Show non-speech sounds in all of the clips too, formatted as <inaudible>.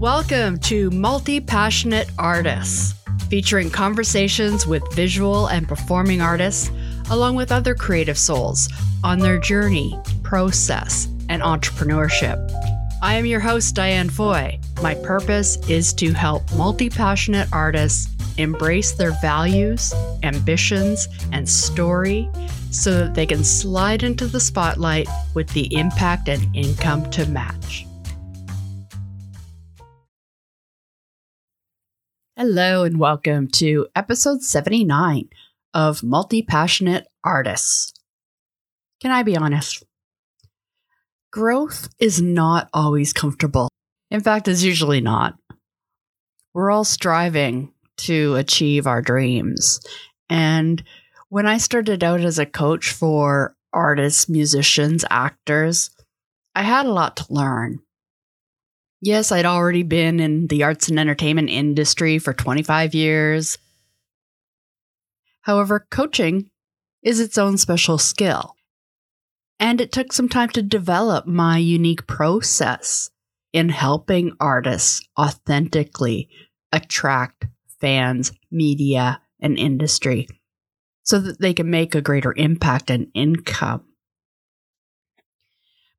Welcome to Multi Passionate Artists, featuring conversations with visual and performing artists, along with other creative souls, on their journey, process, and entrepreneurship. I am your host, Diane Foy. My purpose is to help multi passionate artists embrace their values, ambitions, and story so that they can slide into the spotlight with the impact and income to match. Hello, and welcome to episode 79 of Multi Passionate Artists. Can I be honest? Growth is not always comfortable. In fact, it's usually not. We're all striving to achieve our dreams. And when I started out as a coach for artists, musicians, actors, I had a lot to learn. Yes, I'd already been in the arts and entertainment industry for 25 years. However, coaching is its own special skill. And it took some time to develop my unique process in helping artists authentically attract fans, media, and industry so that they can make a greater impact and income.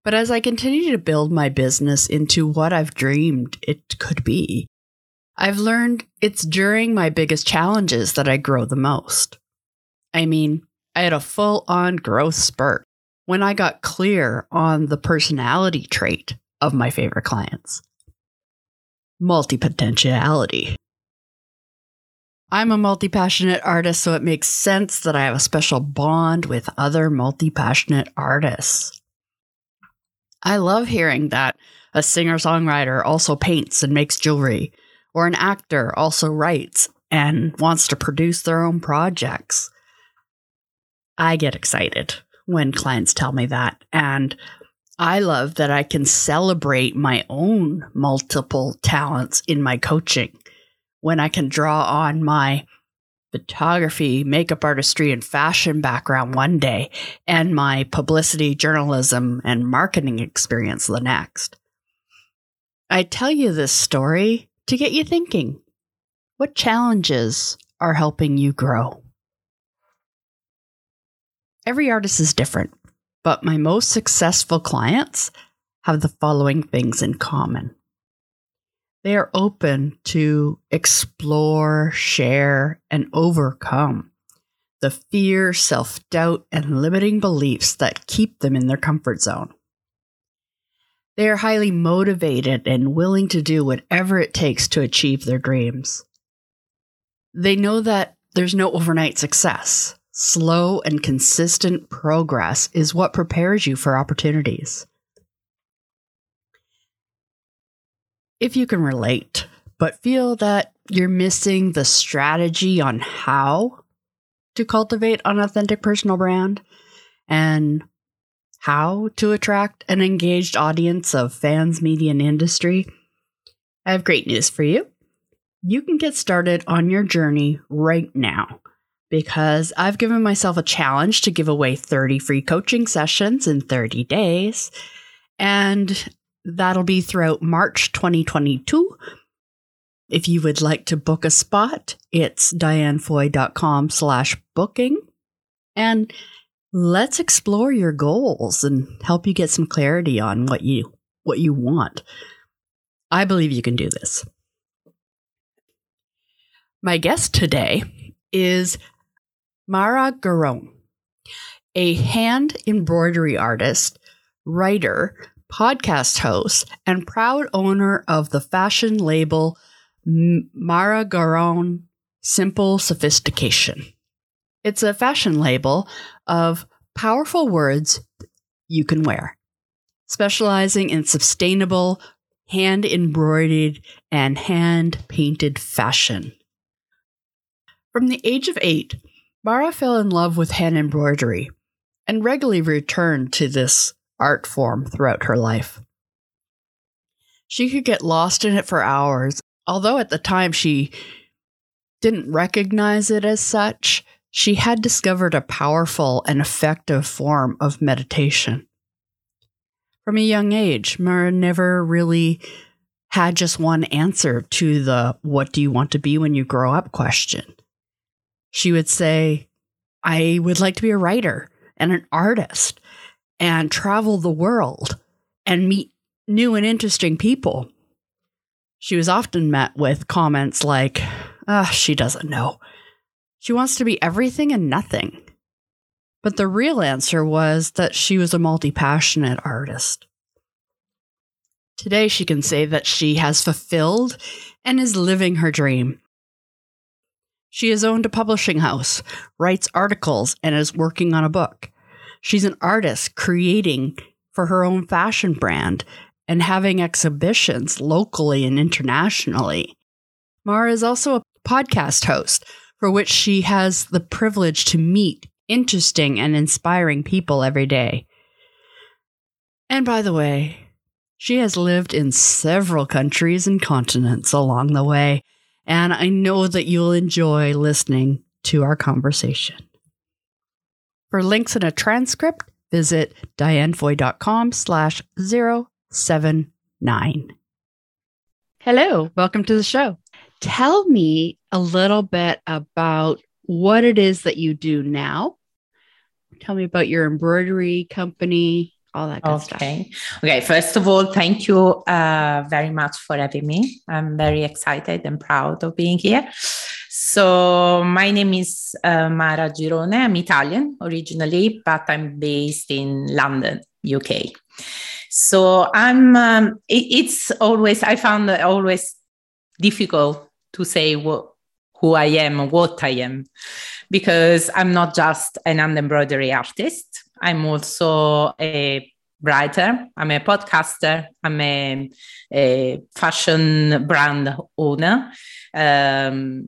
But as I continue to build my business into what I've dreamed it could be, I've learned it's during my biggest challenges that I grow the most. I mean, I had a full on growth spurt when I got clear on the personality trait of my favorite clients multipotentiality. I'm a multi passionate artist, so it makes sense that I have a special bond with other multi passionate artists. I love hearing that a singer songwriter also paints and makes jewelry, or an actor also writes and wants to produce their own projects. I get excited when clients tell me that. And I love that I can celebrate my own multiple talents in my coaching when I can draw on my photography, makeup artistry, and fashion background one day, and my publicity, journalism, and marketing experience the next. I tell you this story to get you thinking. What challenges are helping you grow? Every artist is different, but my most successful clients have the following things in common they are open to explore, share, and overcome the fear, self doubt, and limiting beliefs that keep them in their comfort zone. They are highly motivated and willing to do whatever it takes to achieve their dreams. They know that there's no overnight success. Slow and consistent progress is what prepares you for opportunities. If you can relate, but feel that you're missing the strategy on how to cultivate an authentic personal brand and how to attract an engaged audience of fans, media, and industry, I have great news for you. You can get started on your journey right now because I've given myself a challenge to give away 30 free coaching sessions in 30 days. And That'll be throughout March 2022. If you would like to book a spot, it's dianefoy.com slash booking. And let's explore your goals and help you get some clarity on what you what you want. I believe you can do this. My guest today is Mara Girone, a hand embroidery artist, writer, podcast host, and proud owner of the fashion label Mara Girone Simple Sophistication. It's a fashion label of powerful words you can wear, specializing in sustainable, hand embroidered, and hand painted fashion. From the age of eight, Mara fell in love with hand embroidery and regularly returned to this art form throughout her life. She could get lost in it for hours, although at the time she didn't recognize it as such. She had discovered a powerful and effective form of meditation. From a young age, Mara never really had just one answer to the what do you want to be when you grow up question. She would say, I would like to be a writer and an artist and travel the world and meet new and interesting people. She was often met with comments like, ah, she doesn't know. She wants to be everything and nothing. But the real answer was that she was a multi passionate artist. Today, she can say that she has fulfilled and is living her dream. She has owned a publishing house, writes articles, and is working on a book. She's an artist creating for her own fashion brand and having exhibitions locally and internationally. Mara is also a podcast host for which she has the privilege to meet interesting and inspiring people every day. And by the way, she has lived in several countries and continents along the way, and I know that you'll enjoy listening to our conversation. For links and a transcript, visit dianefoy.com slash 079. Hello, welcome to the show. Tell me a little bit about what it is that you do now. Tell me about your embroidery company, all that good okay. stuff. Okay. First of all, thank you uh, very much for having me. I'm very excited and proud of being here. So, my name is uh, Mara Girone. I'm Italian originally, but I'm based in London, UK. So, I'm. Um, it, it's always I found it always difficult to say who I am, what I am, because I'm not just an hand embroidery artist. I'm also a writer, I'm a podcaster, I'm a, a fashion brand owner, um,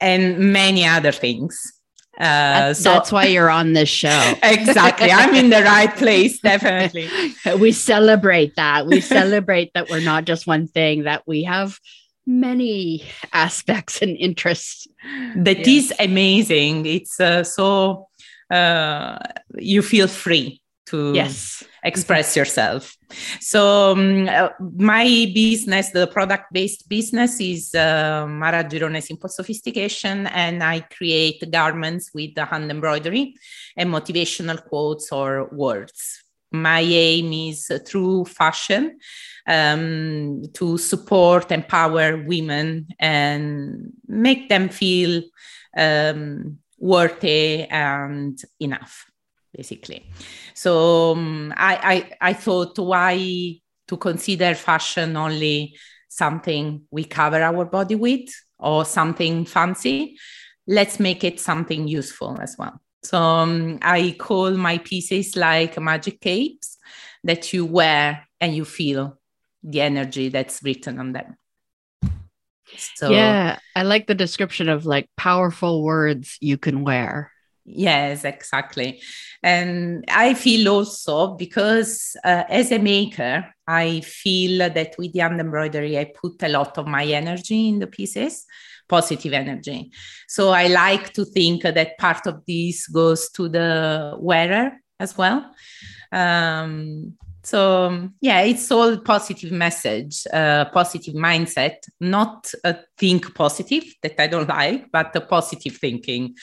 and many other things. Uh, so that's why you're on this show. <laughs> exactly. I'm in the right place, definitely. <laughs> we celebrate that. We celebrate that we're not just one thing, that we have many aspects and interests. That is amazing. It's uh, so uh, you feel free to yes. express yourself. So um, uh, my business, the product-based business, is uh, Mara Girone Simple Sophistication, and I create garments with the hand embroidery and motivational quotes or words. My aim is uh, through fashion um, to support, empower women, and make them feel um, worthy and enough, basically. So um, I, I, I thought, why to consider fashion only something we cover our body with or something fancy? Let's make it something useful as well. So um, I call my pieces like magic capes that you wear and you feel the energy that's written on them. So yeah, I like the description of like powerful words you can wear. Yes, exactly. And I feel also because uh, as a maker, I feel that with the hand embroidery, I put a lot of my energy in the pieces, positive energy. So I like to think that part of this goes to the wearer as well. Um, so yeah it's all positive message uh, positive mindset not a think positive that i don't like but a positive thinking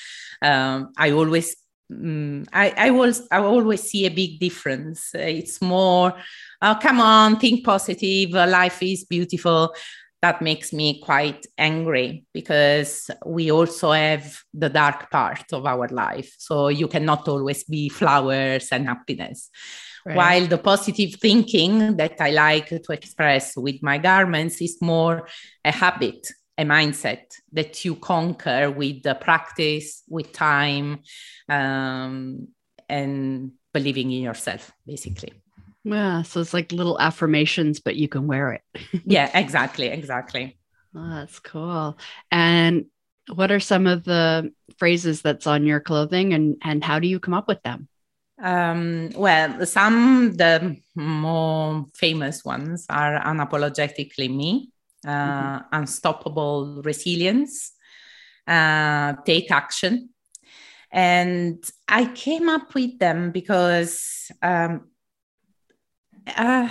um, i always um, I, I, always, I always see a big difference. Uh, it's more, oh, come on, think positive. Uh, life is beautiful. That makes me quite angry because we also have the dark part of our life. So you cannot always be flowers and happiness. Right. While the positive thinking that I like to express with my garments is more a habit, a mindset that you conquer with the practice, with time, um, and believing in yourself, basically. Yeah, so it's like little affirmations, but you can wear it. <laughs> yeah, exactly, exactly. Oh, that's cool. And what are some of the phrases that's on your clothing, and and how do you come up with them? Um, well, some the more famous ones are unapologetically me, uh, mm-hmm. unstoppable resilience, uh, take action, and I came up with them because um, uh,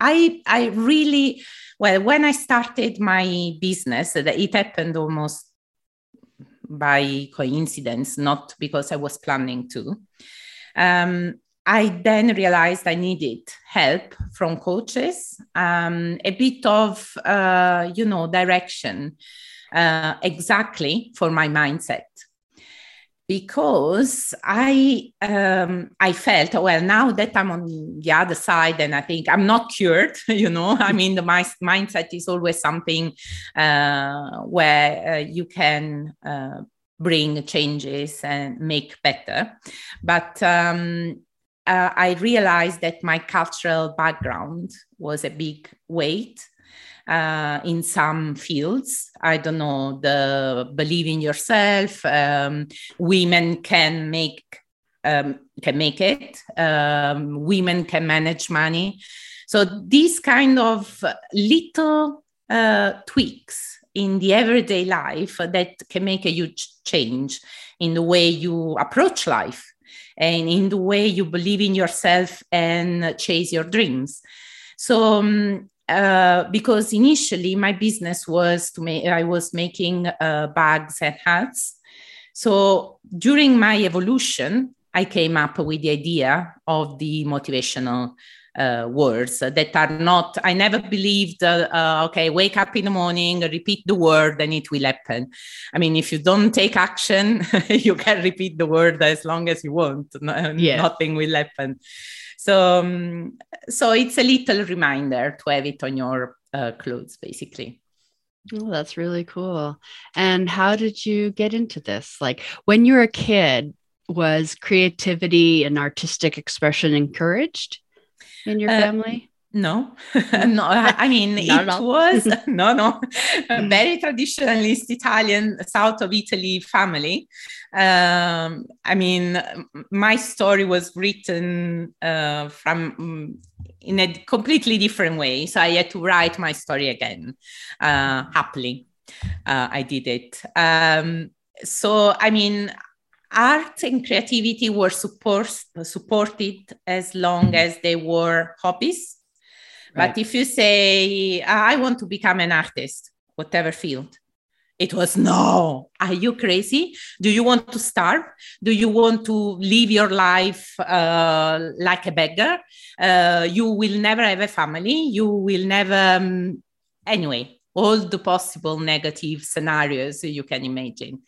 I I really Well, when I started my business, it happened almost by coincidence, not because I was planning to. Um, I then realized I needed help from coaches, um, a bit of, uh, you know, direction uh, exactly for my mindset. Because I um, I felt well now that I'm on the other side and I think I'm not cured. <laughs> You know, I mean the my mindset is always something uh, where uh, you can uh, bring changes and make better. But um, uh, I realized that my cultural background was a big weight uh, in some fields. I don't know, the believe in yourself, um, women can make um, can make it, um, women can manage money. So these kind of little uh, tweaks in the everyday life that can make a huge change in the way you approach life and in the way you believe in yourself and chase your dreams. So, um, uh, because initially my business was to make, I was making uh, bags and hats. So during my evolution, I came up with the idea of the motivational uh, words that are not, I never believed, uh, uh, okay, wake up in the morning, repeat the word, and it will happen. I mean, if you don't take action, <laughs> you can repeat the word as long as you want, yeah. nothing will happen. So, um, so it's a little reminder to have it on your uh, clothes, basically. Oh, that's really cool. And how did you get into this? Like when you were a kid, was creativity and artistic expression encouraged? In your uh, family? No, <laughs> no. I mean, <laughs> it was <laughs> no, no, a mm. very traditionalist Italian south of Italy family. Um, I mean, my story was written uh, from mm, in a completely different way, so I had to write my story again. Uh, happily, uh, I did it. Um, so, I mean, art and creativity were support, supported as long as they were hobbies. Right. But if you say, I want to become an artist, whatever field, it was no. Are you crazy? Do you want to starve? Do you want to live your life uh, like a beggar? Uh, you will never have a family. You will never, um, anyway, all the possible negative scenarios you can imagine.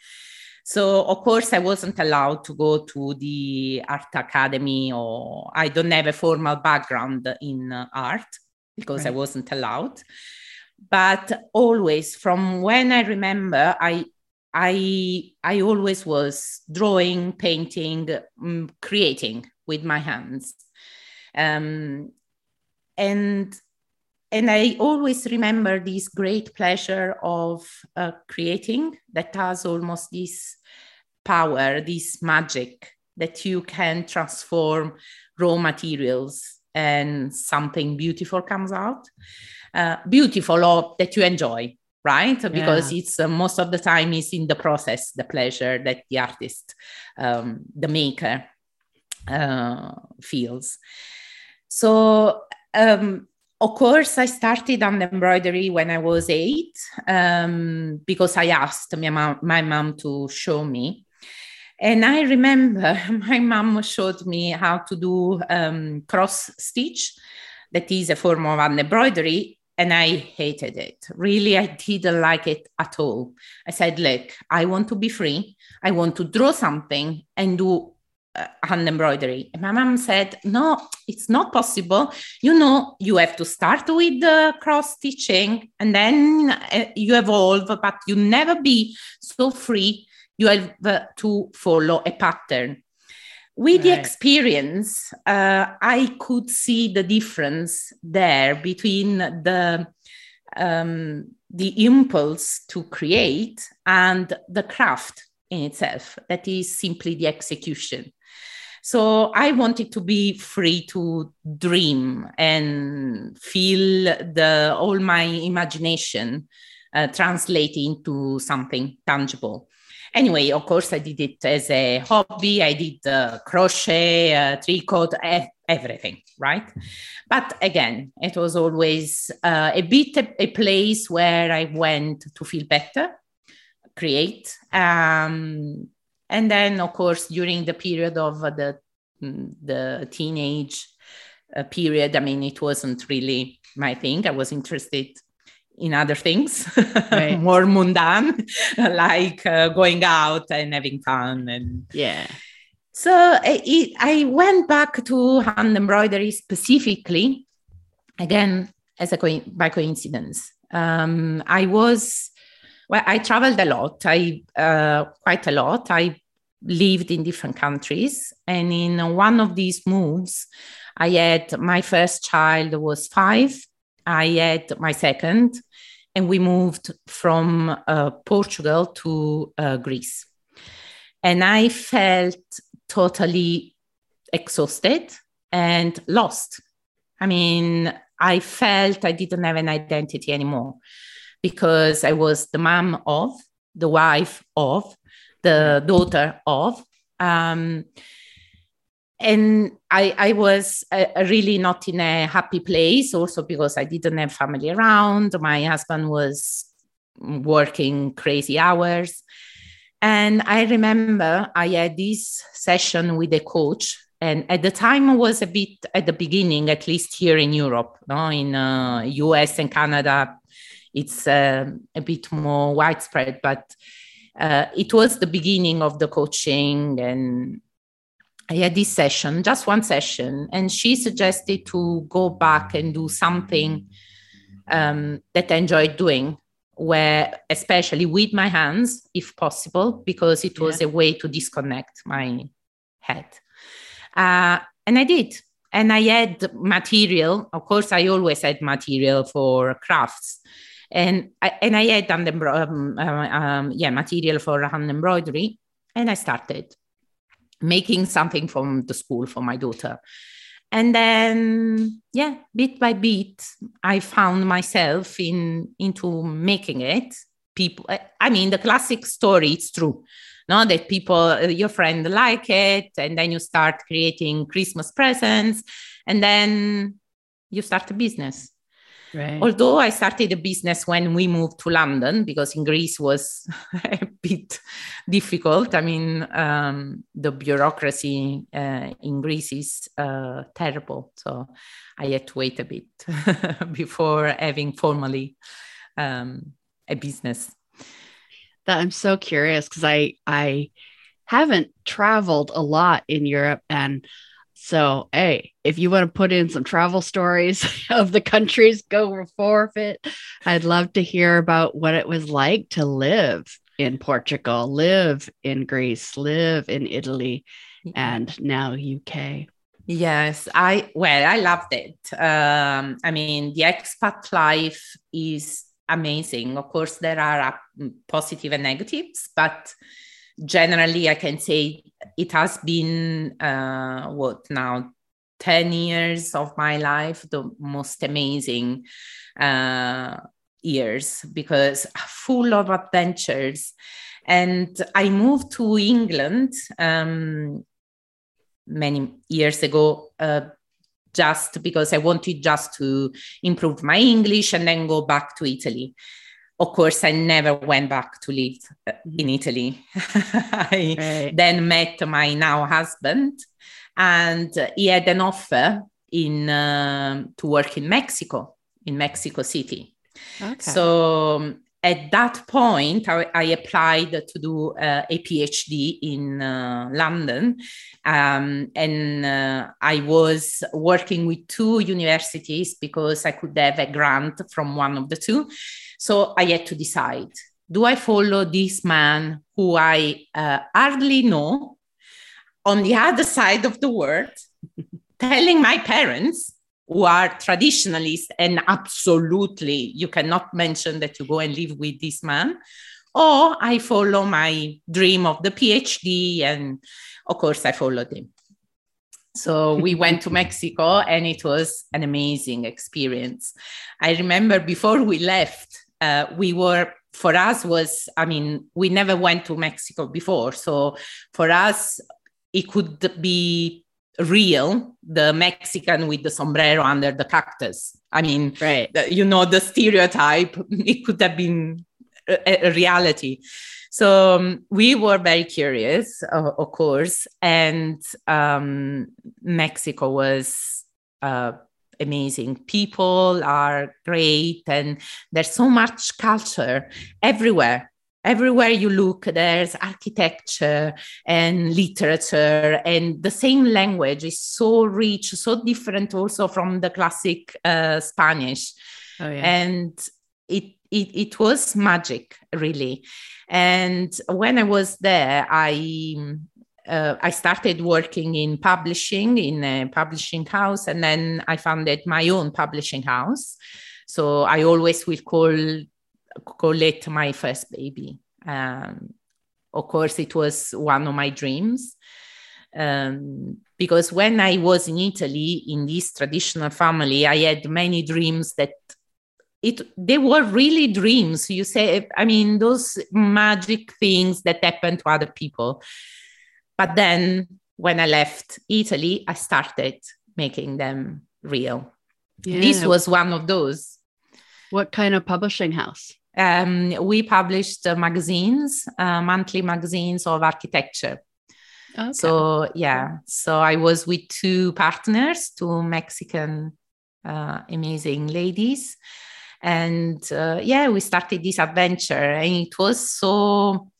So of course I wasn't allowed to go to the art academy or I don't have a formal background in art because right. I wasn't allowed. But always from when I remember I I I always was drawing, painting, um, creating with my hands. Um, and and I always remember this great pleasure of uh, creating that has almost this power, this magic that you can transform raw materials and something beautiful comes out. Uh, beautiful or that you enjoy, right? Yeah. Because it's uh, most of the time is in the process, the pleasure that the artist, um, the maker uh, feels. So um, of course, I started on embroidery when I was eight um, because I asked my mom, my mom to show me. And I remember <laughs> my mom showed me how to do um, cross stitch, that is a form of an embroidery, and I hated it. Really, I didn't like it at all. I said, Look, I want to be free. I want to draw something and do uh, hand embroidery. And my mom said, No, it's not possible. You know, you have to start with the cross stitching and then uh, you evolve, but you never be so free. You have uh, to follow a pattern. With right. the experience, uh, I could see the difference there between the um, the impulse to create and the craft in itself that is simply the execution so I wanted to be free to dream and feel the all my imagination uh, translate into something tangible. Anyway, of course, I did it as a hobby. I did uh, crochet, uh, tricot, everything, right? But again, it was always uh, a bit a, a, place where I went to feel better, create. Um, and then, of course, during the period of the, the teenage uh, period, I mean, it wasn't really my thing. I was interested in other things right. <laughs> more mundane <laughs> like uh, going out and having fun and yeah so it, I went back to hand embroidery specifically, again, as a co- by coincidence. Um, I was, well, I traveled a lot, I uh, quite a lot. I lived in different countries. And in one of these moves, I had my first child was five. I had my second, and we moved from uh, Portugal to uh, Greece. And I felt totally exhausted and lost. I mean, I felt I didn't have an identity anymore because I was the mom of, the wife of, the daughter of. Um, and I, I was uh, really not in a happy place, also because I didn't have family around. My husband was working crazy hours. And I remember I had this session with a coach, and at the time I was a bit at the beginning, at least here in Europe, no? in uh, US and Canada, it's uh, a bit more widespread, but uh, it was the beginning of the coaching and I had this session, just one session, and she suggested to go back and do something um, that I enjoyed doing where especially with my hands if possible because it was yeah. a way to disconnect my head. Uh, and i did. And i had material. Of course i always had material for crafts and I, and I had under, um, uh, um, yeah material for hand embroidery and I started making something from the school for my daughter. And then yeah bit by bit i found myself in into making it. People i mean the classic story it's true no? That people uh, your friend like it and then you start creating christmas presents and then you start a business Right. Although I started a business when we moved to London because in Greece was <laughs> a bit difficult. I mean, um, the bureaucracy uh, in Greece is uh, terrible. So I had to wait a bit <laughs> before having formally um, a business. That I'm so curious because I I haven't traveled a lot in Europe and so, hey, if you want to put in some travel stories <laughs> of the countries, go for it. I'd love to hear about what it was like to live in Portugal, live in Greece, live in Italy, and now UK. Yes, I well, I loved it. Um, I mean, the expat life is amazing. Of course, there are uh, positive and negatives, but generally i can say it has been uh, what now 10 years of my life the most amazing uh, years because full of adventures. And i moved to england um, many years ago uh, just because i wanted just to improve my english and then go back to italy of course, I never went back to live uh, in Italy. <laughs> I right. then met my now husband, and he had an offer in uh, to work in Mexico, in Mexico City. Okay. So um, at that point, I, I applied to do uh, a PhD in uh, London. Um, and uh, I was working with two universities because I could have a grant from one of the two. So I had to decide do I follow this man who I uh, hardly know on the other side of the world, <laughs> telling my parents, who are traditionalists, and absolutely you cannot mention that you go and live with this man, or I follow my dream of the PhD, and of course I followed him. So we <laughs> went to Mexico and it was an amazing experience. I remember before we left, uh, we were for us was i mean we never went to mexico before. So for us it could be real the mexican with the sombrero under the cactus. I mean right. the, you know the stereotype <laughs> it could have been a, a reality. So um, we were very curious uh, of course and um, mexico was uh, amazing people are great and there's so much culture everywhere. Everywhere you look there's architecture and literature and the same language is so rich so different also from the classic uh, spanish. Oh, yeah. and it, it it was magic really. And when i was there i uh, I started working in publishing in a publishing house, and then I founded my own publishing house. So I always will call call it my first baby. Um, of course, it was one of my dreams. Um, because when I was in Italy in this traditional family, I had many dreams that it they were really dreams. You say, I mean, those magic things that happen to other people. But then when I left Italy, I started making them real. Yeah. This was one of those. What kind of publishing house? Um, we published uh, magazines, uh, monthly magazines of architecture. Okay. So yeah, so I was with two partners, two Mexican uh, amazing ladies, and uh, yeah, we started this adventure, and it was so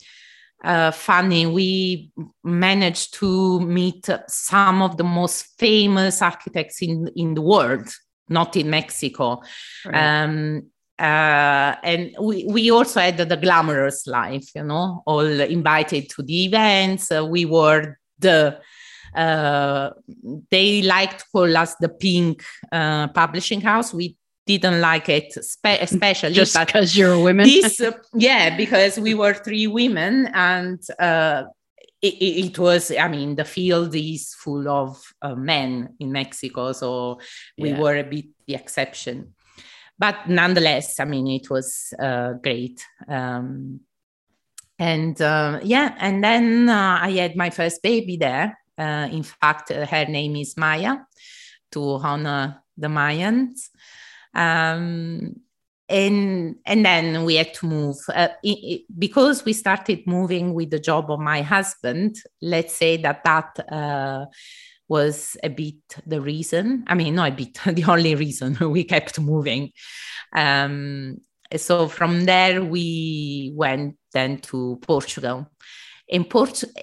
uh, funny. We managed to meet some of the most famous architects in in the world, not in Mexico. Right. Um, uh, and we, we also had the, the, glamorous life, you know, all invited to the events. Uh, we were the, uh, they liked to call us the pink uh, publishing house. We didn't like it, spe- <laughs> especially just because you're a woman. This, yeah, because we were three women and uh, it, it, was, I mean, the field is full of uh, men in Mexico. So we yeah. were a bit the exception but nonetheless, I mean, it was uh, great. Um, and uh, yeah, and then uh, I had my first baby there. Uh, in fact, uh, her name is Maya to honor the Mayans. Um, and and then we had to move uh, it, it, because we started moving with the job of my husband let's say that that uh, was a bit the reason. I mean, not a bit, <laughs> the only reason <laughs> we kept moving. Um, so from there, we went then to Portugal. In Portugal,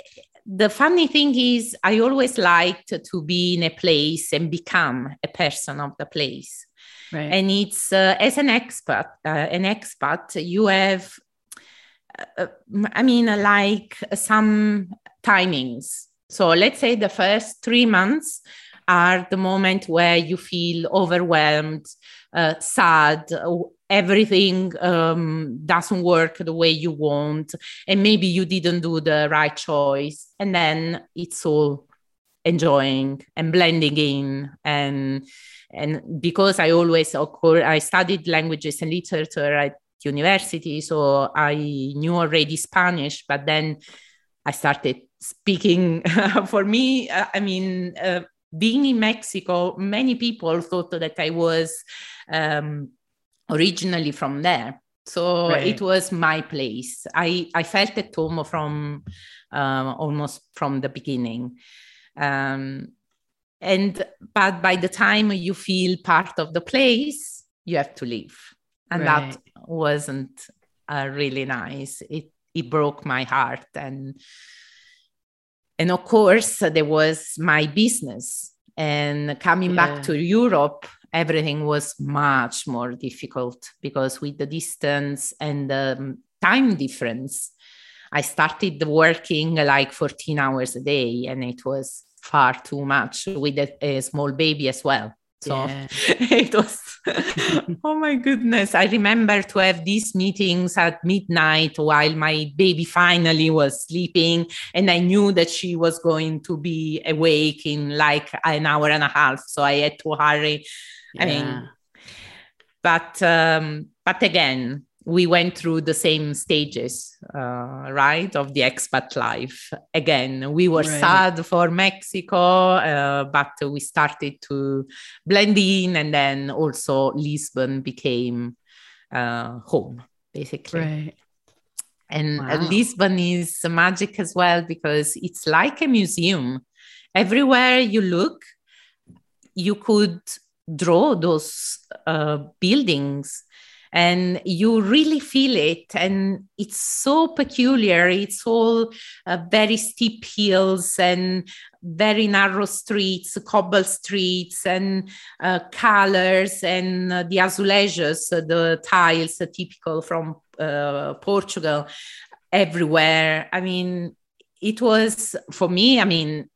the funny thing is, I always liked to be in a place and become a person of the place. Right. And it's uh, as an expat, uh, an expat, you have, uh, I mean, like some timings so let's say the first three months are the moment where you feel overwhelmed, uh, sad, everything um, doesn't work the way you want, and maybe you didn't do the right choice. And then it's all enjoying and blending in and and because i always occur i studied languages and literature at university so i knew already spanish but then i started speaking <laughs> for me uh, i mean uh, being in mexico many people thought that i was um, originally from there. So right. it was my place. I i felt at home from uh, almost from the beginning. Um, and but by the time you feel part of the place you have to leave and right. that wasn't uh, really nice it it broke my heart and and of course there was my business and coming yeah. back to europe everything was much more difficult because with the distance and the time difference i started working like 14 hours a day and it was far too much with a, a small baby as well so yeah. <laughs> it was, <laughs> oh my goodness. I remember to have these meetings at midnight while my baby finally was sleeping. And I knew that she was going to be awake in like an hour and a half. So I had to hurry. Yeah. I mean, but, um, but again, we went through the same stages, uh, right, of the expat life. Again, we were right. sad for Mexico, uh, but we started to blend in, and then also Lisbon became uh, home, basically. Right. And wow. Lisbon is magic as well because it's like a museum. Everywhere you look, you could draw those uh, buildings and you really feel it and it's so peculiar. It's all uh, very steep hills and very narrow streets cobble streets and uh, colors and uh, the azulejos the tiles typical from uh, portugal everywhere. I mean it was for me i mean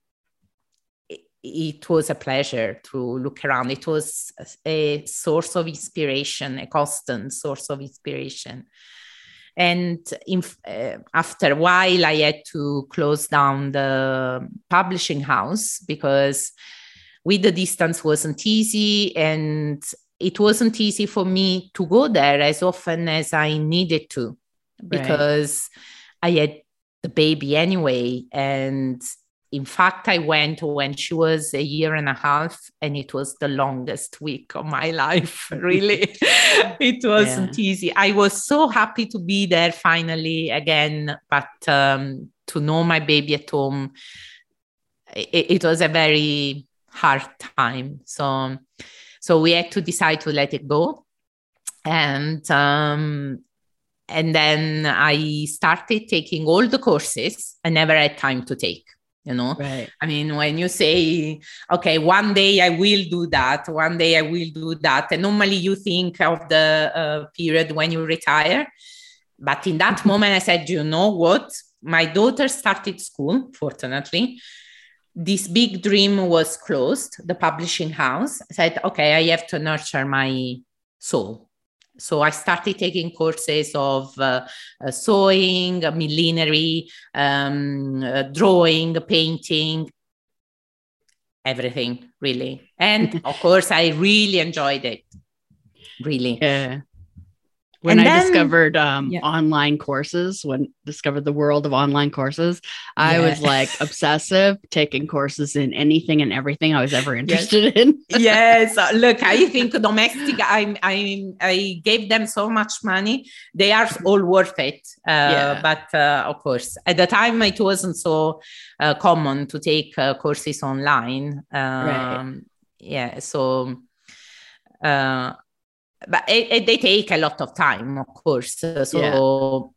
it was a pleasure to look around. It was a source of inspiration, a constant source of inspiration. And in, uh, after a while, I had to close down the publishing house because with the distance wasn't easy and it wasn't easy for me to go there as often as I needed to because. I had the baby anyway and in fact, I went when she was a year and a half, and it was the longest week of my <laughs> life. Really, <laughs> it wasn't yeah. easy. I was so happy to be there finally again, but um, to know my baby at home, it, it was a very hard time. So, so we had to decide to let it go, and um, and then I started taking all the courses I never had time to take you know? Right. i mean when you say okay one day i will do that one day i will do that and normally you think of the uh, period when you retire but in that <laughs> moment i said you know what? My daughter started school fortunately. This big dream was closed the publishing house. I said okay i have to nurture my soul so I started taking courses of uh, uh, sewing, millinery, um, uh, drawing, painting, everything really. And of course, I really enjoyed it. Really. Yeah when and I discovered um, yeah. online courses, when discovered the world of online courses, I was like <laughs> obsessive, taking courses in anything and everything I was ever interested yes. in. <laughs> yes, uh, look, I think domestic. I, I I gave them so much money; they are all worth it. Uh, yeah. But uh, of course, at the time, it wasn't so uh, common to take uh, courses online. Um, right. Yeah, so. Uh, but it, it, they take a lot of time, of course. So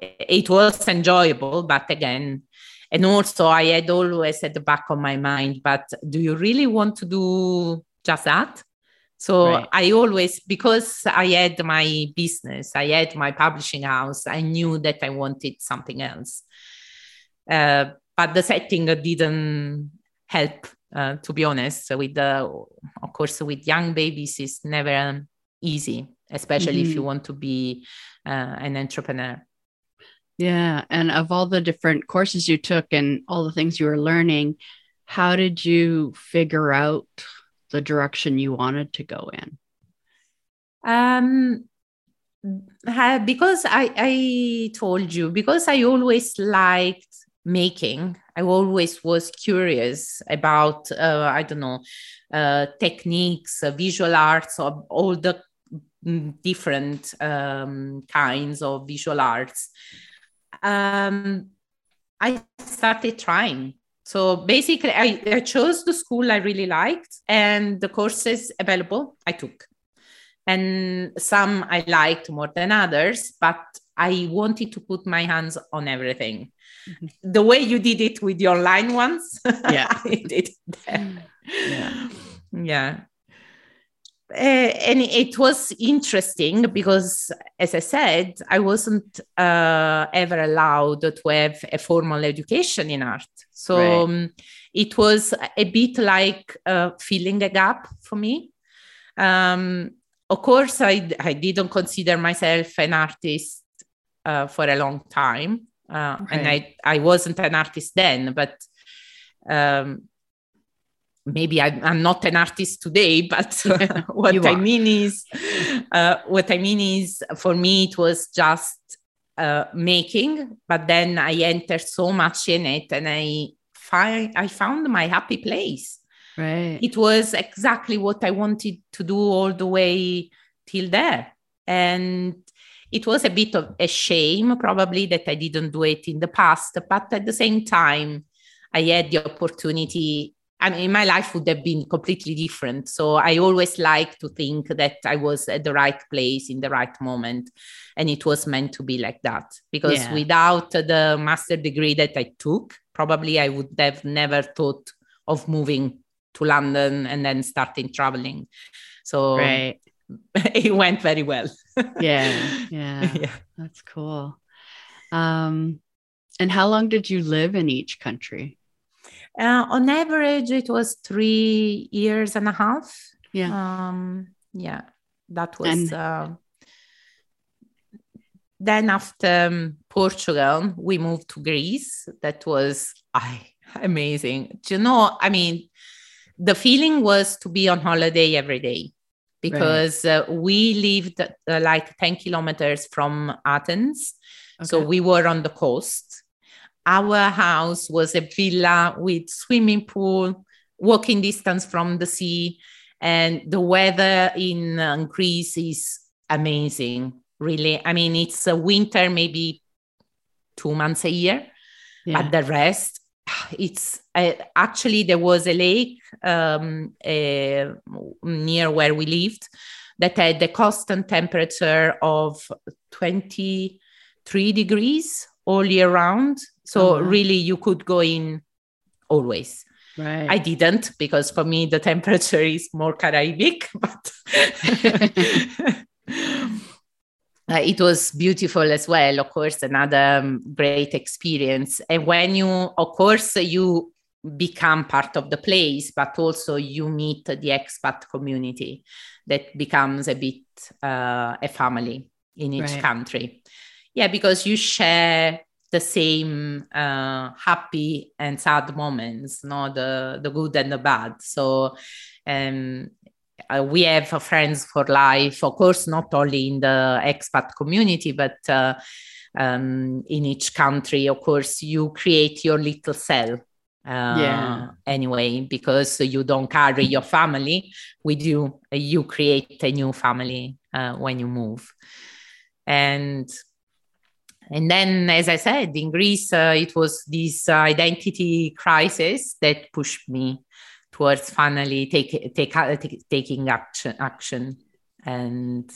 yeah. it was enjoyable, but again, and also I had always at the back of my mind, but do you really want to do just that? So right. I always, because I had my business, I had my publishing house, I knew that I wanted something else. Uh, but the setting didn't help, uh, to be honest. With the, of course, with young babies, it's never easy, especially mm-hmm. if you mm-hmm. want to be uh, an entrepreneur. Yeah. And of all the different courses you took and all the things you were learning, how did you figure out the direction you wanted to go in? Um, because I, I told you, because I always liked making, I always was curious about, uh, I don't know, uh, techniques, uh, visual arts, or all the different um, kinds of visual arts, um, I started trying. So basically, I, I chose the school I really liked and the courses available I took. And some I liked more than others, but I wanted to put my hands on everything. Mm-hmm. The way you did it with the online ones, <laughs> yeah, I did it. Yeah. yeah uh, and it was interesting because, as I said, I wasn't uh, ever allowed to have a formal education in art. So right. um, it was a bit like uh, filling a gap for me. Um, of course, I, I didn't consider myself an artist uh, for a long time. Uh, and I, I wasn't an artist then, but um, maybe I, am not an artist today, <laughs> but <laughs> what I mean is, uh, what I mean is, for me, it was just uh, making, but then I entered so much in it, and I find I found my happy place. Right. It was exactly what I wanted to do all the way till there, and it was a bit of a shame probably that I didn't do it in the past, but at the same time, I had the opportunity I mean, my life would have been completely different. So I always like to think that I was at the right place in the right moment. And it was meant to be like that. Because yeah. without the master degree that I took, probably I would have never thought of moving to London and then starting traveling. So right. <laughs> it went very well. yeah, yeah. <laughs> Yeah. That's cool. Um, and how long did you live in each country? Uh, on average, it was three years and a half. Yeah. Um, yeah, that was. And- uh, then after um, Portugal, we moved to Greece. That was I, amazing. Do you know? I mean, the feeling was to be on holiday every day because right. uh, we lived uh, like 10 kilometers from Athens. Okay. So we were on the coast our house was a villa with swimming pool, walking distance from the sea, and the weather in uh, Greece is amazing. Really, I mean, it's a winter, maybe two months a year, yeah. but the rest, it's uh, actually there was a lake um, uh, near where we lived that had a constant temperature of 23 degrees all year round so oh, really, you could go in always. Right. I didn't because for me the temperature is more Caribbean, <laughs> but <laughs> uh, it was beautiful as well. Of course, another um, great experience. And when you, of course, you become part of the place, but also you meet the expat community that becomes a bit uh, a family in each right. country. Yeah, because you share the same uh, happy and sad moments, no, the the good and the bad. So um, uh, we have friends for life, of course, not only in the expat community, but uh, um, in each country. Of course, you create your little cell. Uh, yeah. Anyway, because you don't carry your family with you, you create a new family uh, when you move, and and then, as I said, in Greece, uh, it was this uh, identity crisis that pushed me towards finally take, take, uh, take, taking action, action. And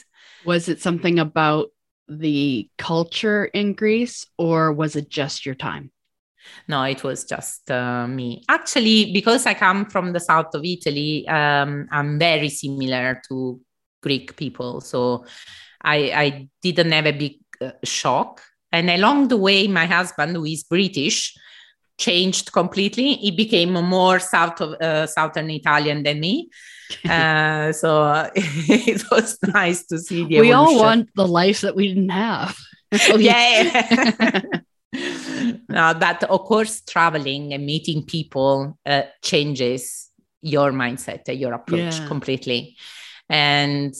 was it something about the culture in Greece, or was it just your time? No, it was just uh, me. Actually, because I come from the south of Italy, um, I'm very similar to Greek people. So I, I didn't have a big uh, shock and along the way, my husband, who is British, changed completely. He became more south of uh, southern Italian than me. <laughs> Uh, so <laughs> it was nice to see the. We evolution. all want the life that we didn't have. <laughs> yeah. no, but of course, traveling and meeting people uh, changes your mindset, your approach yeah. completely. And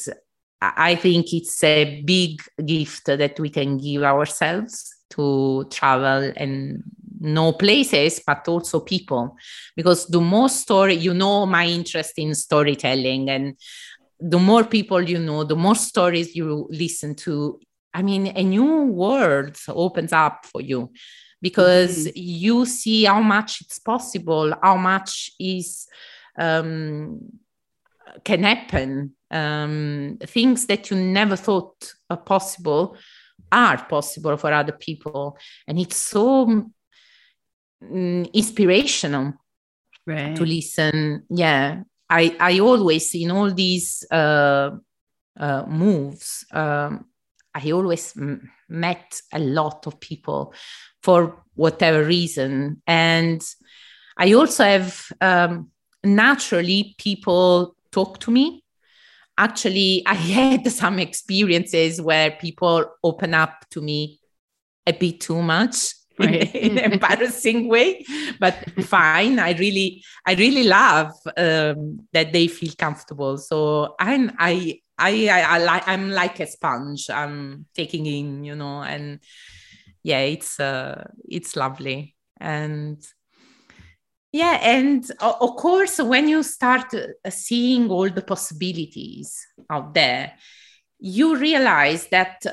I think it's a big gift that we can give ourselves to travel and know places, but also people. Because the more story, you know, my interest in storytelling, and the more people you know, the more stories you listen to. I mean, a new world opens up for you because mm-hmm. you see how much it's possible, how much is um, can happen um, things that you never thought are possible are possible for other people. And it's so um, inspirational right. to listen. Yeah. I i always in all these uh, uh, moves um, i always m- met a lot of people for whatever reason. And i also have um, naturally people talk to me actually i <laughs> had some experiences where people open up to me a bit too much <laughs> right. in, in an <laughs> embarrassing way, but fine. I really, I really love um, that they feel comfortable. So I'm, I, I, I, I like, I'm like a sponge. I'm taking in, you know, and yeah, it's, uh, it's lovely. And yeah, and of course, when you start uh, seeing all the possibilities out there, you realize that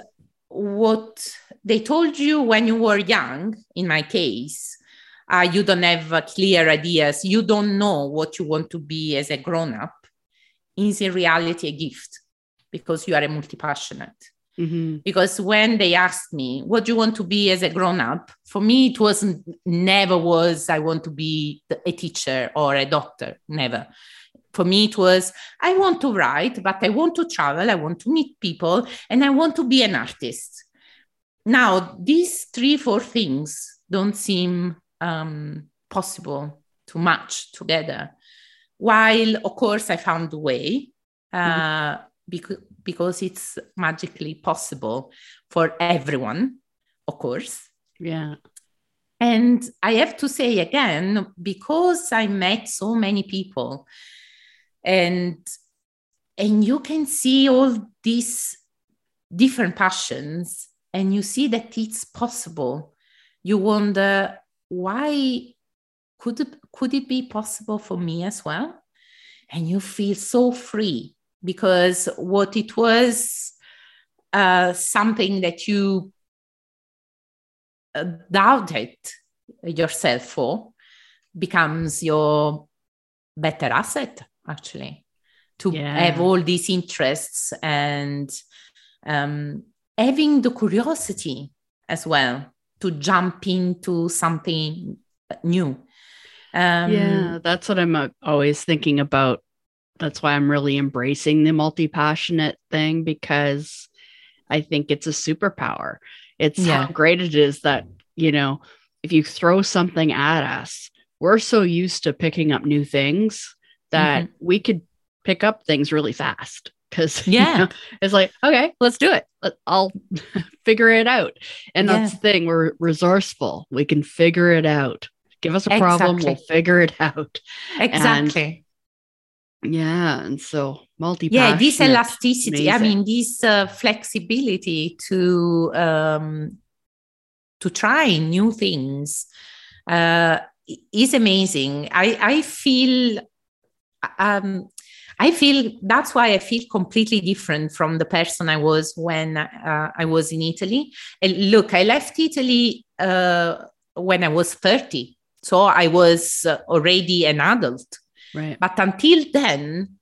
what they told you when you were young, in my case, uh, you don't have uh, clear ideas, you don't know what you want to be as a grown up, is in reality a gift because you are a multi passionate. Mm-hmm. Because when they asked me, what do you want to be as a grown up? For me, it wasn't, never was, I want to be a teacher or a doctor, never. For me, it was, I want to write, but I want to travel, I want to meet people, and I want to be an artist. Now, these three, four things don't seem um, possible to match together. While, of course, I found a way. Uh, mm-hmm because, because it's magically possible for everyone, of course. Yeah. And I have to say again, because I met so many people and and you can see all these different passions and you see that it's possible you wonder why could it, could it be possible for me as well and you feel so free because what it was uh, something that you uh, doubted yourself for becomes your better asset actually to yeah. have all these interests and um, having the curiosity as well to jump into something new um, yeah that's what i'm uh, always thinking about that's why I'm really embracing the multi passionate thing because I think it's a superpower. It's yeah. how great it is that, you know, if you throw something at us, we're so used to picking up new things that mm-hmm. we could pick up things really fast because <laughs> yeah you know, it's like okay let's do it i'll <laughs> figure it out and yeah. that's the thing we're resourceful we can figure it out give us a problem exactly. we'll figure it out exactly yeah, and so multi. Yeah, this elasticity. Amazing. I mean, this uh, flexibility to um, to try new things uh, is amazing. I I feel. Um, I feel that's why I feel completely different from the person I was when uh, I was in Italy. And look, I left Italy uh, when I was 30. So I was uh, already an adult. Right. But until then,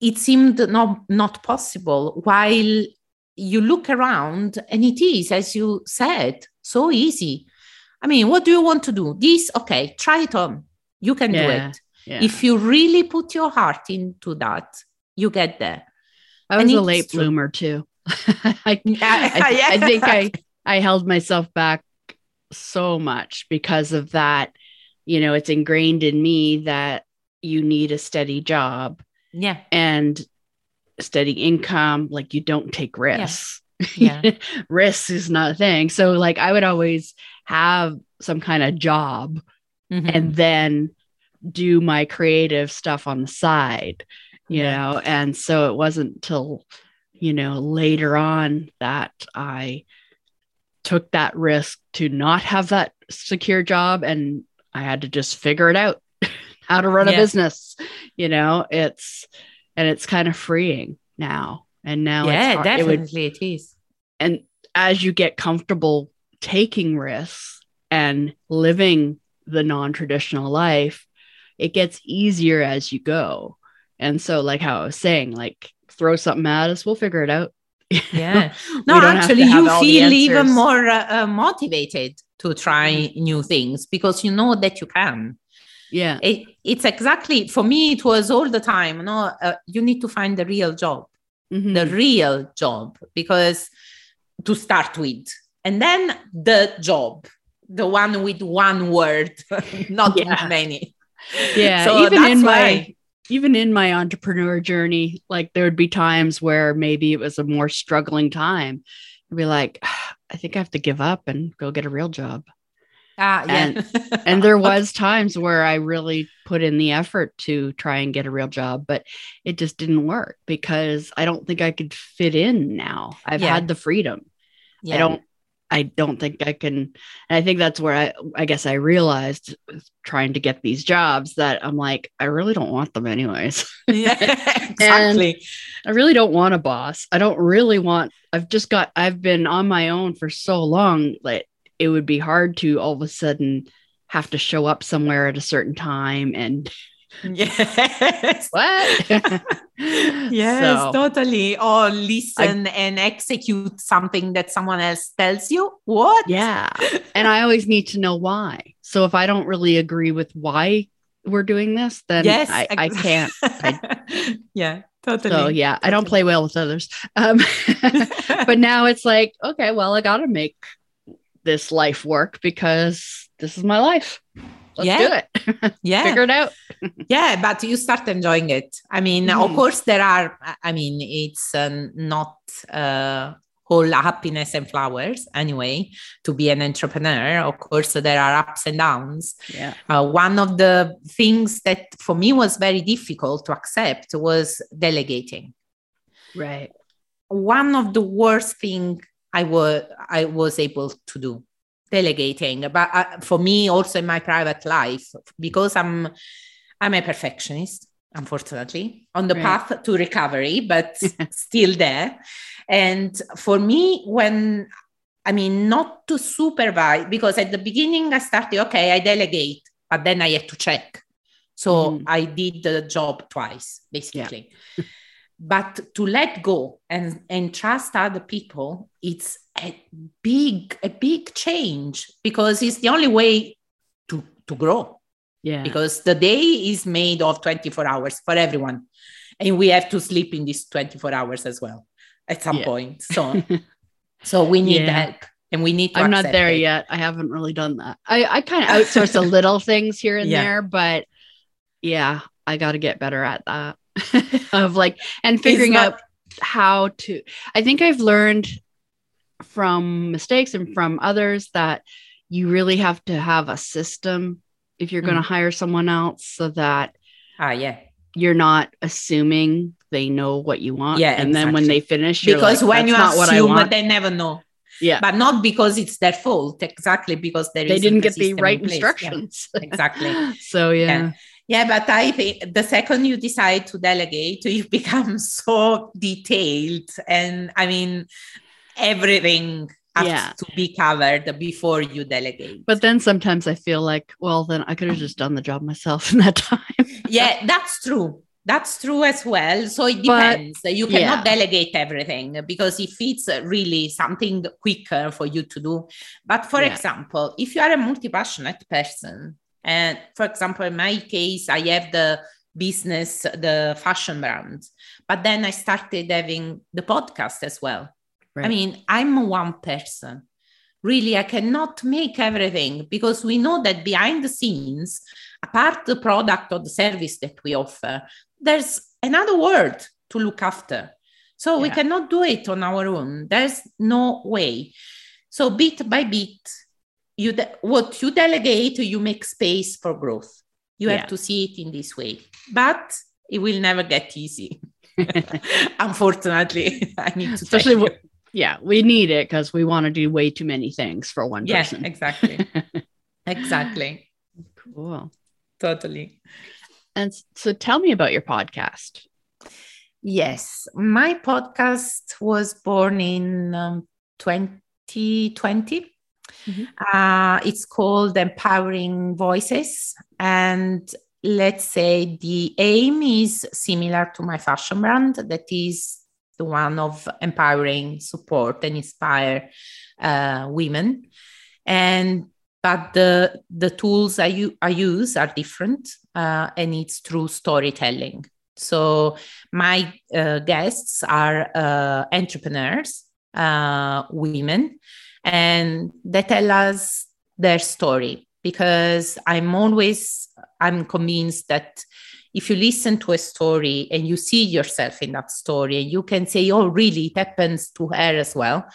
it seemed not, not possible. While you look around, and it is, as you said, so easy. I mean, what do you want to do? This, okay, try it on. You can yeah. do it. Yeah. If you really put your heart into that, you get there. I was and a late true. bloomer too. <laughs> <laughs> I, I, I think I, I held myself back so much because of that. You know, it's ingrained in me that you need a steady job. Yeah. And steady income. Like you don't take risks. Yeah. <laughs> yeah. risks is not a thing. So like I would always have some kind of job mm-hmm. and then do my creative stuff on the side, you yeah. know. And so it wasn't till, you know, later on that I took that risk to not have that secure job and I had to just figure it out how to run yeah. a business. You know, it's and it's kind of freeing now. And now, yeah, definitely it, would, it is. And as you get comfortable taking risks and living the non-traditional life, it gets easier as you go. And so, like how I was saying, like throw something at us, we'll figure it out. <laughs> Yeah. no, actually, you feel even more uh, uh, motivated to try new things because you know that you can yeah. It, it's exactly for me it was all the time no uh, you need to find the real job. Mm-hmm. the real job because to start with. And then the job the one with one word <laughs> not yeah. many. Yeah so even in my even in my entrepreneur journey like there would be times where maybe it was a more struggling time. I'd be like i think i have to give up and go get a real job Ah, yeah. And- and there was times where I really put in the effort to try and get a real job, but it just didn't work because I don't think I could fit in now. I've Yeah. had the freedom. yeah. I don't I don't think I can and I think that's where I I guess I realized trying to get these jobs that I'm like I really don't want them anyways. <laughs> yeah, <laughs> exactly. I really don't want a boss. I don't really want I've just got I've been on my own for so long that it would be hard to all of a sudden have to show up somewhere at a certain time and <laughs> yes. <laughs> what? <laughs> Yes, So, totally. Or listen and execute something that someone else tells you. What? yeah. And I always need to know why. So if I don't really agree with why we're doing this, then yes, I, I can't. yeah, totally. So yeah, I don't play well with others. Um, but now it's like, okay, well, I got to make this life work because this is my life. Let's Yeah. do it. <laughs> yeah, Figure it out. <laughs> yeah, but you start enjoying it. I mean, of Mhm. course, there are. I mean, it's uh, not uh, all happiness and flowers anyway. To be an entrepreneur, of course, there are ups and downs. Yeah. Uh, one of the things that for me was very difficult to accept was delegating. Right. One of the worst thing I was I was able to do delegating. But uh, for me, also in my private life, because I'm I'm a perfectionist, unfortunately, on the Right. path to recovery, but <laughs> still there. And for me, when I mean, not to supervise, because at the beginning I started, okay, I delegate, but then I had to check. So Mm. I did the job twice, basically. <laughs> but to let go and, and trust other people, it's a big, a big change because it's the only way to, to grow Yeah. because the day is made of 24 hours for everyone and we have to sleep in these 24 hours as well at some Yeah. point so <laughs> so we need Yeah. help and we need to I'm not there it. yet. I haven't really done that. I, I kind of outsource a <laughs> little things here and Yeah. there, but yeah, I got to get better at that. <laughs> of like, and figuring not- out how to. I think I've learned from mistakes and from others that you really have to have a system if you're going to Mm. hire someone else so that ah yeah you're not assuming they know what you want. Yeah, And then when they finish, you're because like, when you "That's not what I assume want. they never know Yeah. but not because it's their fault exactly because they didn't get the right in place. Yeah, instructions. <laughs> exactly so yeah. Yeah, but I think the second you decide to delegate, you <laughs> become so detailed. And I mean, everything has Yeah. to be covered before you delegate. But then sometimes I feel like, well, then I could have just done the job myself <laughs> in that time. yeah, that's true. That's true as well. So it But- depends. you cannot yeah. delegate everything because if it's really something quicker for you to do. But for Yeah. example, if you are a multi passionate person, and for example, in my case, I have the business, the fashion brand, but then I started having the podcast as well. I mean, I'm one person. Really, I cannot make everything because we know that behind the scenes, apart the product or the service that we offer, there's another world to look after. So we cannot do it on our own. There's no way. So bit by bit, you de- what you delegate, you make space for growth. You Yeah. have to see it in this way, but it will never get easy. <laughs> Unfortunately, I need to Especially wh- yeah, we need it because we want to do way too many things for one yeah, person. exactly, <laughs> exactly, cool. totally. And so tell me about your podcast. Yes, my podcast was born in um, 2020. Mhm. Uh, it's called Empowering Voices. And let's say the aim is similar to my fashion brand, that is the one of empowering, support, and inspire uh, women. And but the the tools I, u- I use are different, uh, and it's through storytelling. So my uh, guests are uh, entrepreneurs, uh, women, and they tell us their story because I'm always I'm convinced that if you listen to a story and you see yourself in that story and you can say, "Oh, really? It happens to her as well,"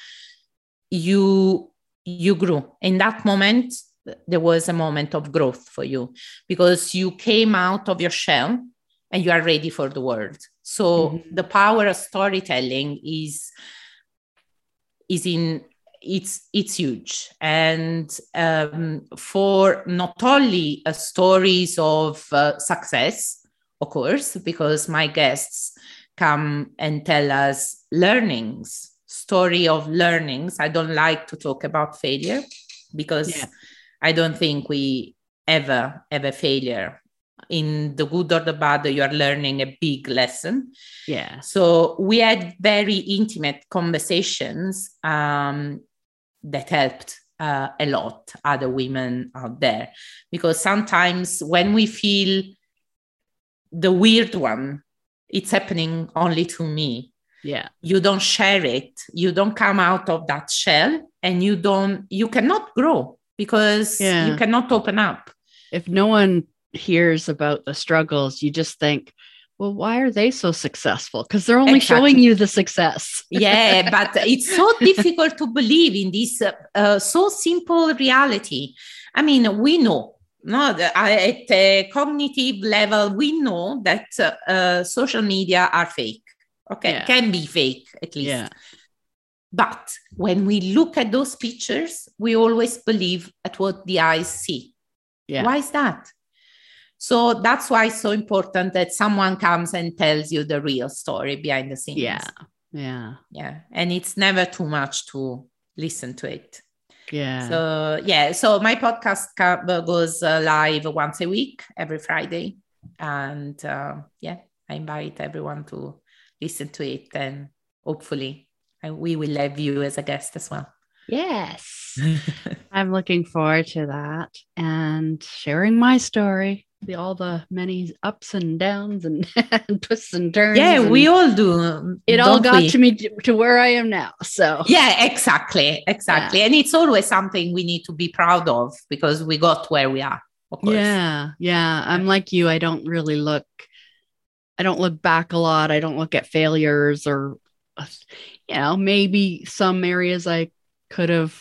you you grew in that moment. there was a moment of growth for you because you came out of your shell and you are ready for the world. So mm-hmm. the power of storytelling is is in it's it's huge and um, for not only uh, stories of uh, success of course because my guests come and tell us learnings story of learnings i don't like to talk about failure because yeah. i don't think we ever ever failure in the good or the bad you are learning a big lesson. Yeah. So we had very intimate conversations um, that helped uh, a lot other women out there. Because sometimes when we feel the weird one it's happening only to me. Yeah. You don't share it. You don't come out of that shell and you don't you cannot grow because yeah. you cannot open up. If no one hears about the struggles you just think well, why are they so successful? Because they're only exactly. showing you the success. <laughs> yeah, but it's so difficult to believe in this uh, uh, so simple reality. I mean, we know. No, at a cognitive level, we know that uh, uh, social media are fake. Okay, yeah. can be fake at least. Yeah. But when we look at those pictures, we always believe at what the eyes see. Yeah. Why is that? So that's why it's so important that someone comes and tells you the real story behind the scenes. Yeah. Yeah. Yeah. And it's never too much to listen to it. Yeah. So, yeah. So my podcast goes uh, live once a week, every Friday. And uh, yeah, I invite everyone to listen to it. And hopefully, we will have you as a guest as well. Yes. <laughs> I'm looking forward to that and sharing my story the all the many ups and downs <laughs> and, twists and turns. Yeah, and we all do. It all got we? to me to where I am now. So yeah, exactly, exactly. Yeah. And it's always something we need to be proud of because we got where we are. Yeah, yeah. I'm like you. I don't really look. I don't look back a lot. I don't look at failures or, you know, maybe some areas I could have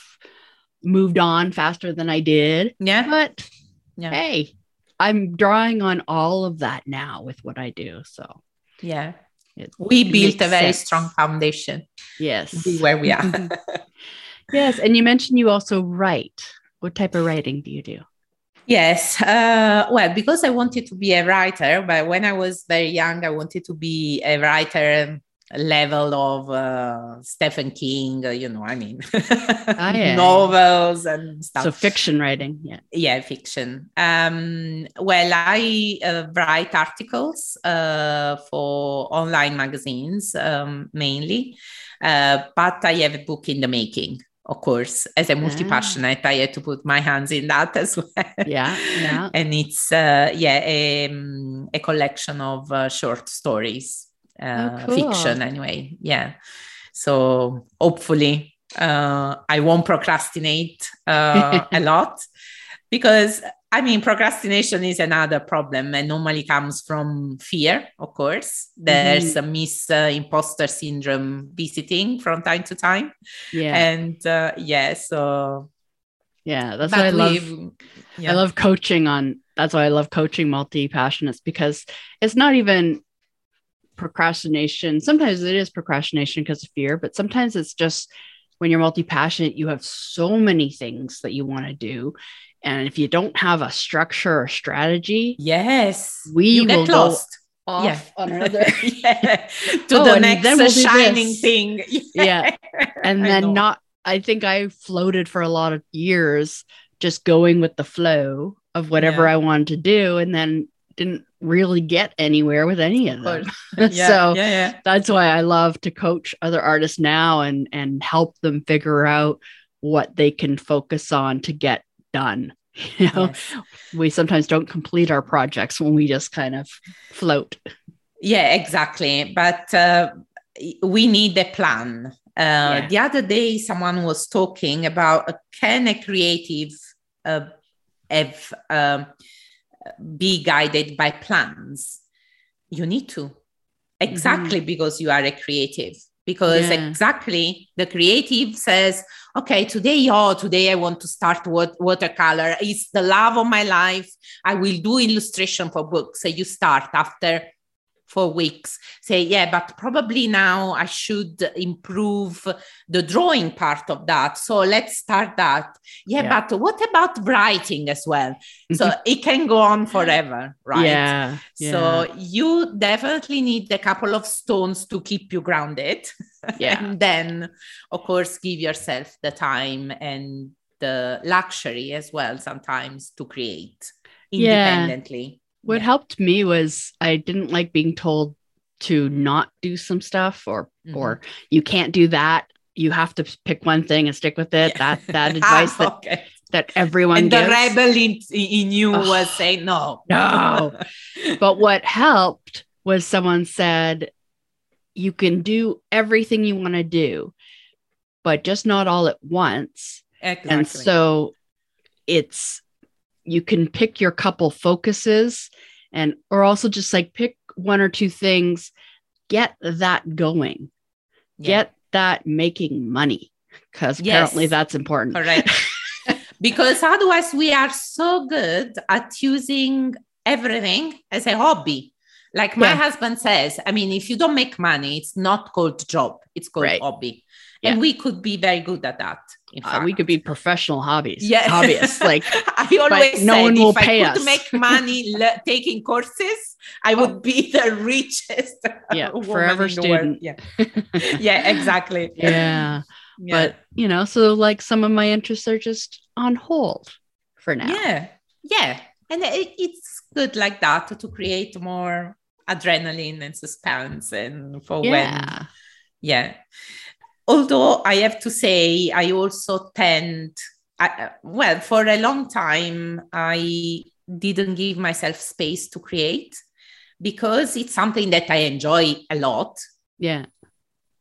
moved on faster than I did. Yeah. But yeah. hey, I'm drawing on all of that now with what I do. So yeah, it, we built a very sense. strong foundation. Yes, be where we are. <laughs> yes, and you mentioned you also write. What type of writing do you do? Yes. Uh, well, because I wanted to be a writer, but when I was very young, I wanted to be a writer level of uh, Stephen King, uh, you know, I mean, ah, <laughs> yeah. novels and stuff. So fiction writing, yeah. Yeah, fiction. Um, well, I uh, write articles uh, for online magazines um, mainly, uh, but I have a book in the making. Of course, as a multi passionate, ah. I had to put my hands in that as <laughs> well. Yeah, yeah. and it's uh, yeah a, um, a collection of short stories uh, oh, cool. fiction anyway. Yeah. So hopefully uh, I won't procrastinate uh, a <laughs> lot because I mean, procrastination is another problem and normally comes from fear, of course. There's mm-hmm. a miss uh, imposter syndrome visiting from time to time. Yeah. And uh, yeah, so. Yeah, that's why I love. Yeah. I love coaching on. That's why I love coaching multi passionates because it's not even procrastination. Sometimes it is procrastination because of fear, but sometimes it's just when you're multi passionate, you have so many things that you want to do. And if you don't have a structure or strategy, yes, we you will go off yeah. on <laughs> another yeah. <laughs> to oh, the next we'll shining thing. <laughs> Yeah. yeah. And then not, I think I floated for a lot of years just going with the flow of whatever yeah. I wanted to do. And then didn't really get anywhere with any of them. <laughs> yeah, so yeah, yeah. that's why I love to coach other artists now and and help them figure out what they can focus on to get done. <laughs> You know, yes. we sometimes don't complete our projects when we just kind of float. Yeah, exactly. But uh, we need a plan. Uh, yeah. The other day, someone was talking about uh, can a creative uh, have um, be guided by plans. You need to exactly mm-hmm. because you are a creative. because Yeah. exactly the creative says okay today oh today i want to start wat- watercolor it's the love of my life i will do illustration for books so you start after four weeks say yeah but probably now i should improve the drawing part of that so let's start that yeah, Yeah. but what about writing as well so mm-hmm. it can go on forever right Yeah. so you definitely need a couple of stones to keep you grounded. <laughs> Yeah. and then, of course, give yourself the time and the luxury as well sometimes to create Yeah. independently. What Yeah. helped me was I didn't like being told to not do some stuff or Mhm. or you can't do that. You have to pick one thing and stick with it. That <laughs> that advice Ah, that, okay. that everyone and the gives. rebel in, in you Ugh. was saying no. No. <laughs> but what helped was someone said you can do everything you want to do, but just not all at once. exactly. And so it's you can pick your couple focuses and or also just like pick one or two things, get that going, Yeah. get that making money. Because Yes. apparently that's important. Correct. <laughs> because otherwise, we are so good at using everything as a hobby. Like my Yeah. husband says, I mean, if you don't make money, it's not called job, it's called Right. hobby. Yeah. And we could be very good at that. Uh, we could be professional hobbies. yeah. Hobbyists. <laughs> Like I always no one will if pay I could us. make money le- taking courses, I would be <laughs> the richest Yeah, <laughs> woman forever in the world. student. Yeah, yeah, exactly. yeah. Yeah. But you know, so like some of my interests are just on hold for now. Yeah, yeah, and it, it's good like that to create more adrenaline and suspense, and for when, Yeah. Although I have to say, I also tend, I, well, for a long time, I didn't give myself space to create because it's something that I enjoy a lot. Yeah.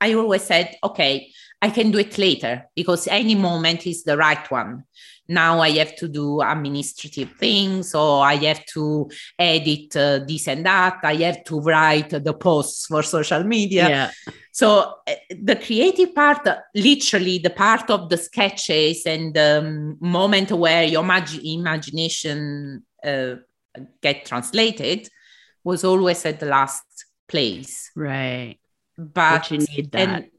I always said, okay, I can do it later because any moment is the right one. Now I have to do administrative things, or I have to edit uh, this and that. I have to write the posts for social media. Yeah. So uh, the creative part, uh, literally the part of the sketches and the um, moment where your imag- imagination uh, get translated, was always at the last place. Right. But But you need that. and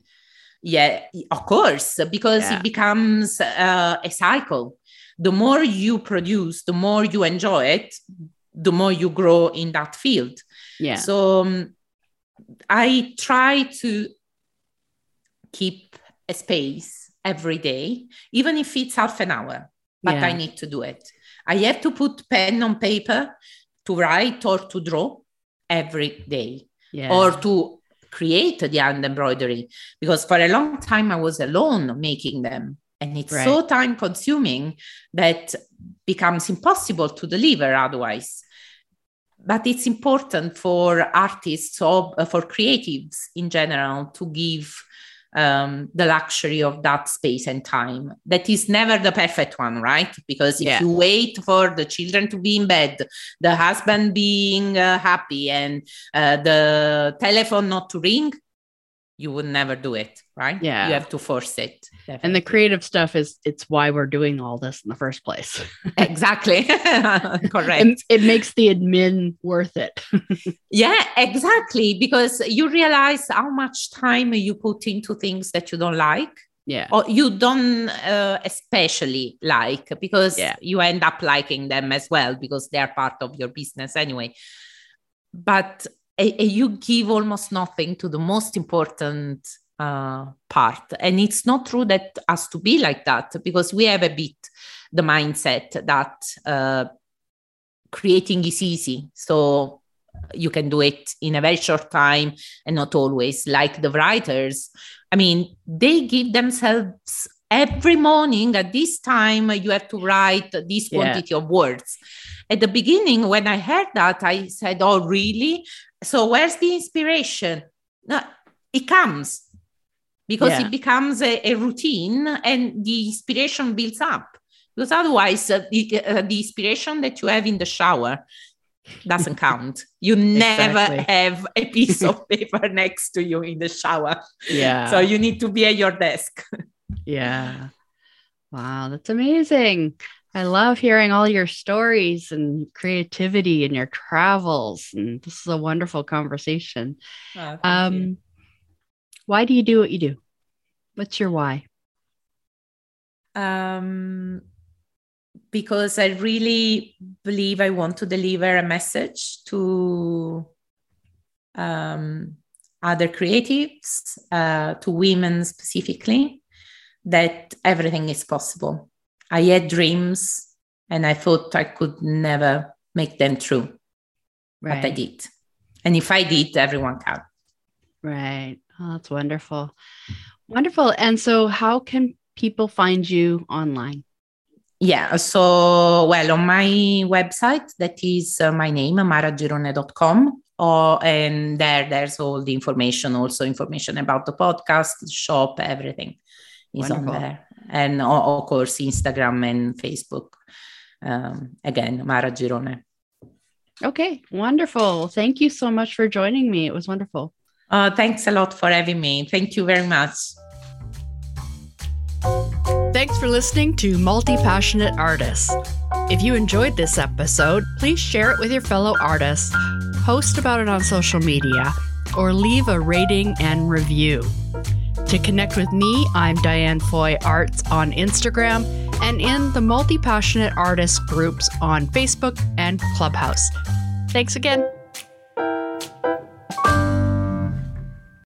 yeah of course because Yeah. it becomes uh, a cycle the more you produce the more you enjoy it the more you grow in that field yeah. so um, i try to keep a space every day even if it's half an hour but Yeah. i need to do it i have to put pen on paper to write or to draw every day yeah. or to create the hand embroidery because for a long time I was alone making them. And it's so time consuming that becomes impossible to deliver otherwise. But it's important for artists or for creatives in general to give um, the luxury of that space and time that is never the perfect one right because if Yeah. you wait for the children to be in bed the husband being uh, happy and uh, the telephone not to ring you would never do it right Yeah. you have to force it Definitely. and the creative stuff is it's why we're doing all this in the first place. <laughs> exactly <laughs> correct it, it makes the admin worth it. <laughs> Yeah, exactly. Because you realize how much time you put into things that you don't like yeah. or you don't uh, especially like because Yeah. you end up liking them as well because they are part of your business anyway. But uh, you give almost nothing to the most important uh, part. And it's not true that has to be like that because we have a bit the mindset that uh, creating is easy. So you can do it in a very short time and not always like the writers. I mean, they give themselves every morning at this time you have to write this Yeah. quantity of words. At the beginning, when I heard that, I said, Oh, really? So where's the inspiration? No, it comes because Yeah. it becomes a, a routine and the inspiration builds up. Because otherwise, uh, the, uh, the inspiration that you have in the shower doesn't count. You <laughs> never Exactly. have a piece of <laughs> paper next to you in the shower. Yeah. So you need to be at your desk. <laughs> Yeah. Wow, that's amazing. I love hearing all your stories and creativity and your travels. And this is a wonderful conversation. Oh, thank you. Um, why do you do what you do? What's your why? um, because I really believe I want to deliver a message to um, other creatives, uh, to women specifically, that everything is possible. I had dreams and I thought I could never make them true, but I did. And if I did, everyone can. Right. Oh, that's wonderful. Wonderful. And so, how can people find you online? Yeah, so well, on my website, that is uh, my name, maragirone.com. Or, and there, there's all the information, also information about the podcast, the shop, everything is Wonderful. on there. And of course, Instagram and Facebook. Um, again, Mara Girone. Okay. Wonderful. Thank you so much for joining me. It was wonderful. Uh, thanks a lot for having me. Thank you very much. Thanks for listening to Multi Passionate Artists. If you enjoyed this episode, please share it with your fellow artists, post about it on social media, or leave a rating and review. To connect with me, I'm Diane Foy Arts on Instagram and in the Multi Passionate Artists groups on Facebook and Clubhouse. Thanks again.